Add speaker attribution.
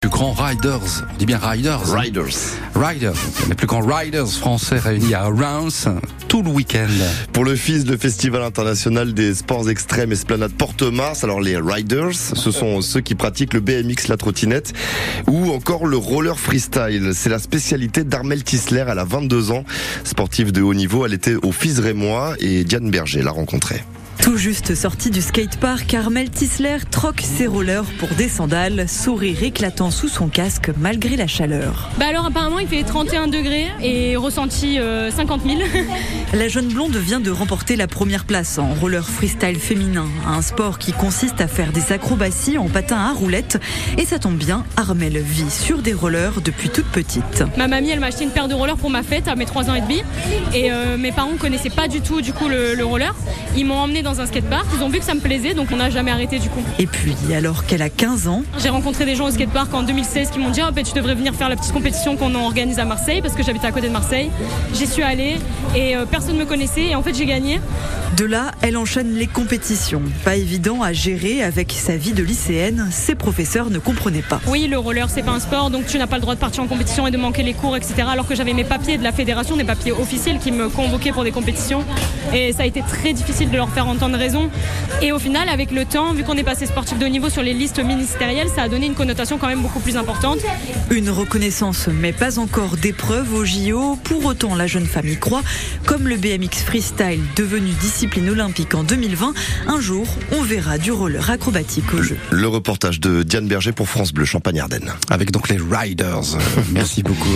Speaker 1: plus grands riders, on dit bien riders. hein.
Speaker 2: Riders.
Speaker 1: Riders, les plus grands riders français réunis à Reims tout le week-end.
Speaker 2: Pour le FIS, le Festival international des sports extrêmes Esplanade Porte-Mars, alors les riders, ce sont ceux qui pratiquent le BMX, la trottinette, ou encore le roller freestyle. C'est la spécialité d'Armel Tisler, elle a 22 ans, sportive de haut niveau, elle était au FIS Rémois et Diane Berger l'a rencontrée.
Speaker 3: Tout juste sorti du skatepark, Armel Tisler troque ses rollers pour des sandales, sourire éclatant sous son casque malgré la chaleur.
Speaker 4: Bah alors apparemment il fait 31 degrés et ressenti euh, 50 000.
Speaker 3: La jeune blonde vient de remporter la première place en roller freestyle féminin, un sport qui consiste à faire des acrobaties en patin à roulettes. Et ça tombe bien, Armel vit sur des rollers depuis toute petite.
Speaker 4: ma mamie elle m'a acheté une paire de rollers pour ma fête à mes 3 ans et demi et euh, mes parents connaissaient pas du tout du coup le, le roller. Ils m'ont emmené dans un skatepark, ils ont vu que ça me plaisait donc on n'a jamais arrêté du coup.
Speaker 3: Et puis, alors qu'elle a 15 ans,
Speaker 4: J'ai rencontré des gens au skatepark en 2016 qui m'ont dit oh, ben, tu devrais venir faire la petite compétition qu'on organise à Marseille parce que j'habitais à côté de Marseille. J'y suis allée et euh, personne me connaissait et en fait j'ai gagné.
Speaker 3: De là, elle enchaîne les compétitions. Pas évident à gérer avec sa vie de lycéenne, ses professeurs ne comprenaient pas.
Speaker 4: Oui, le roller, c'est pas un sport, donc tu n'as pas le droit de partir en compétition et de manquer les cours, etc. Alors que j'avais mes papiers de la fédération, des papiers officiels qui me convoquaient pour des compétitions. Et ça a été très difficile de leur faire entendre raison. Et au final, avec le temps, vu qu'on est passé sportif de haut niveau sur les listes ministérielles, ça a donné une connotation quand même beaucoup plus importante.
Speaker 3: Une reconnaissance, mais pas encore d'épreuve au JO. Pour autant, la jeune femme y croit. Comme le BMX freestyle devenu discipline olympique en 2020, un jour, on verra du roller acrobatique au jeu.
Speaker 2: Le reportage de Diane Berger pour France Bleu Champagne-Ardenne.
Speaker 1: Avec donc les riders. Merci beaucoup.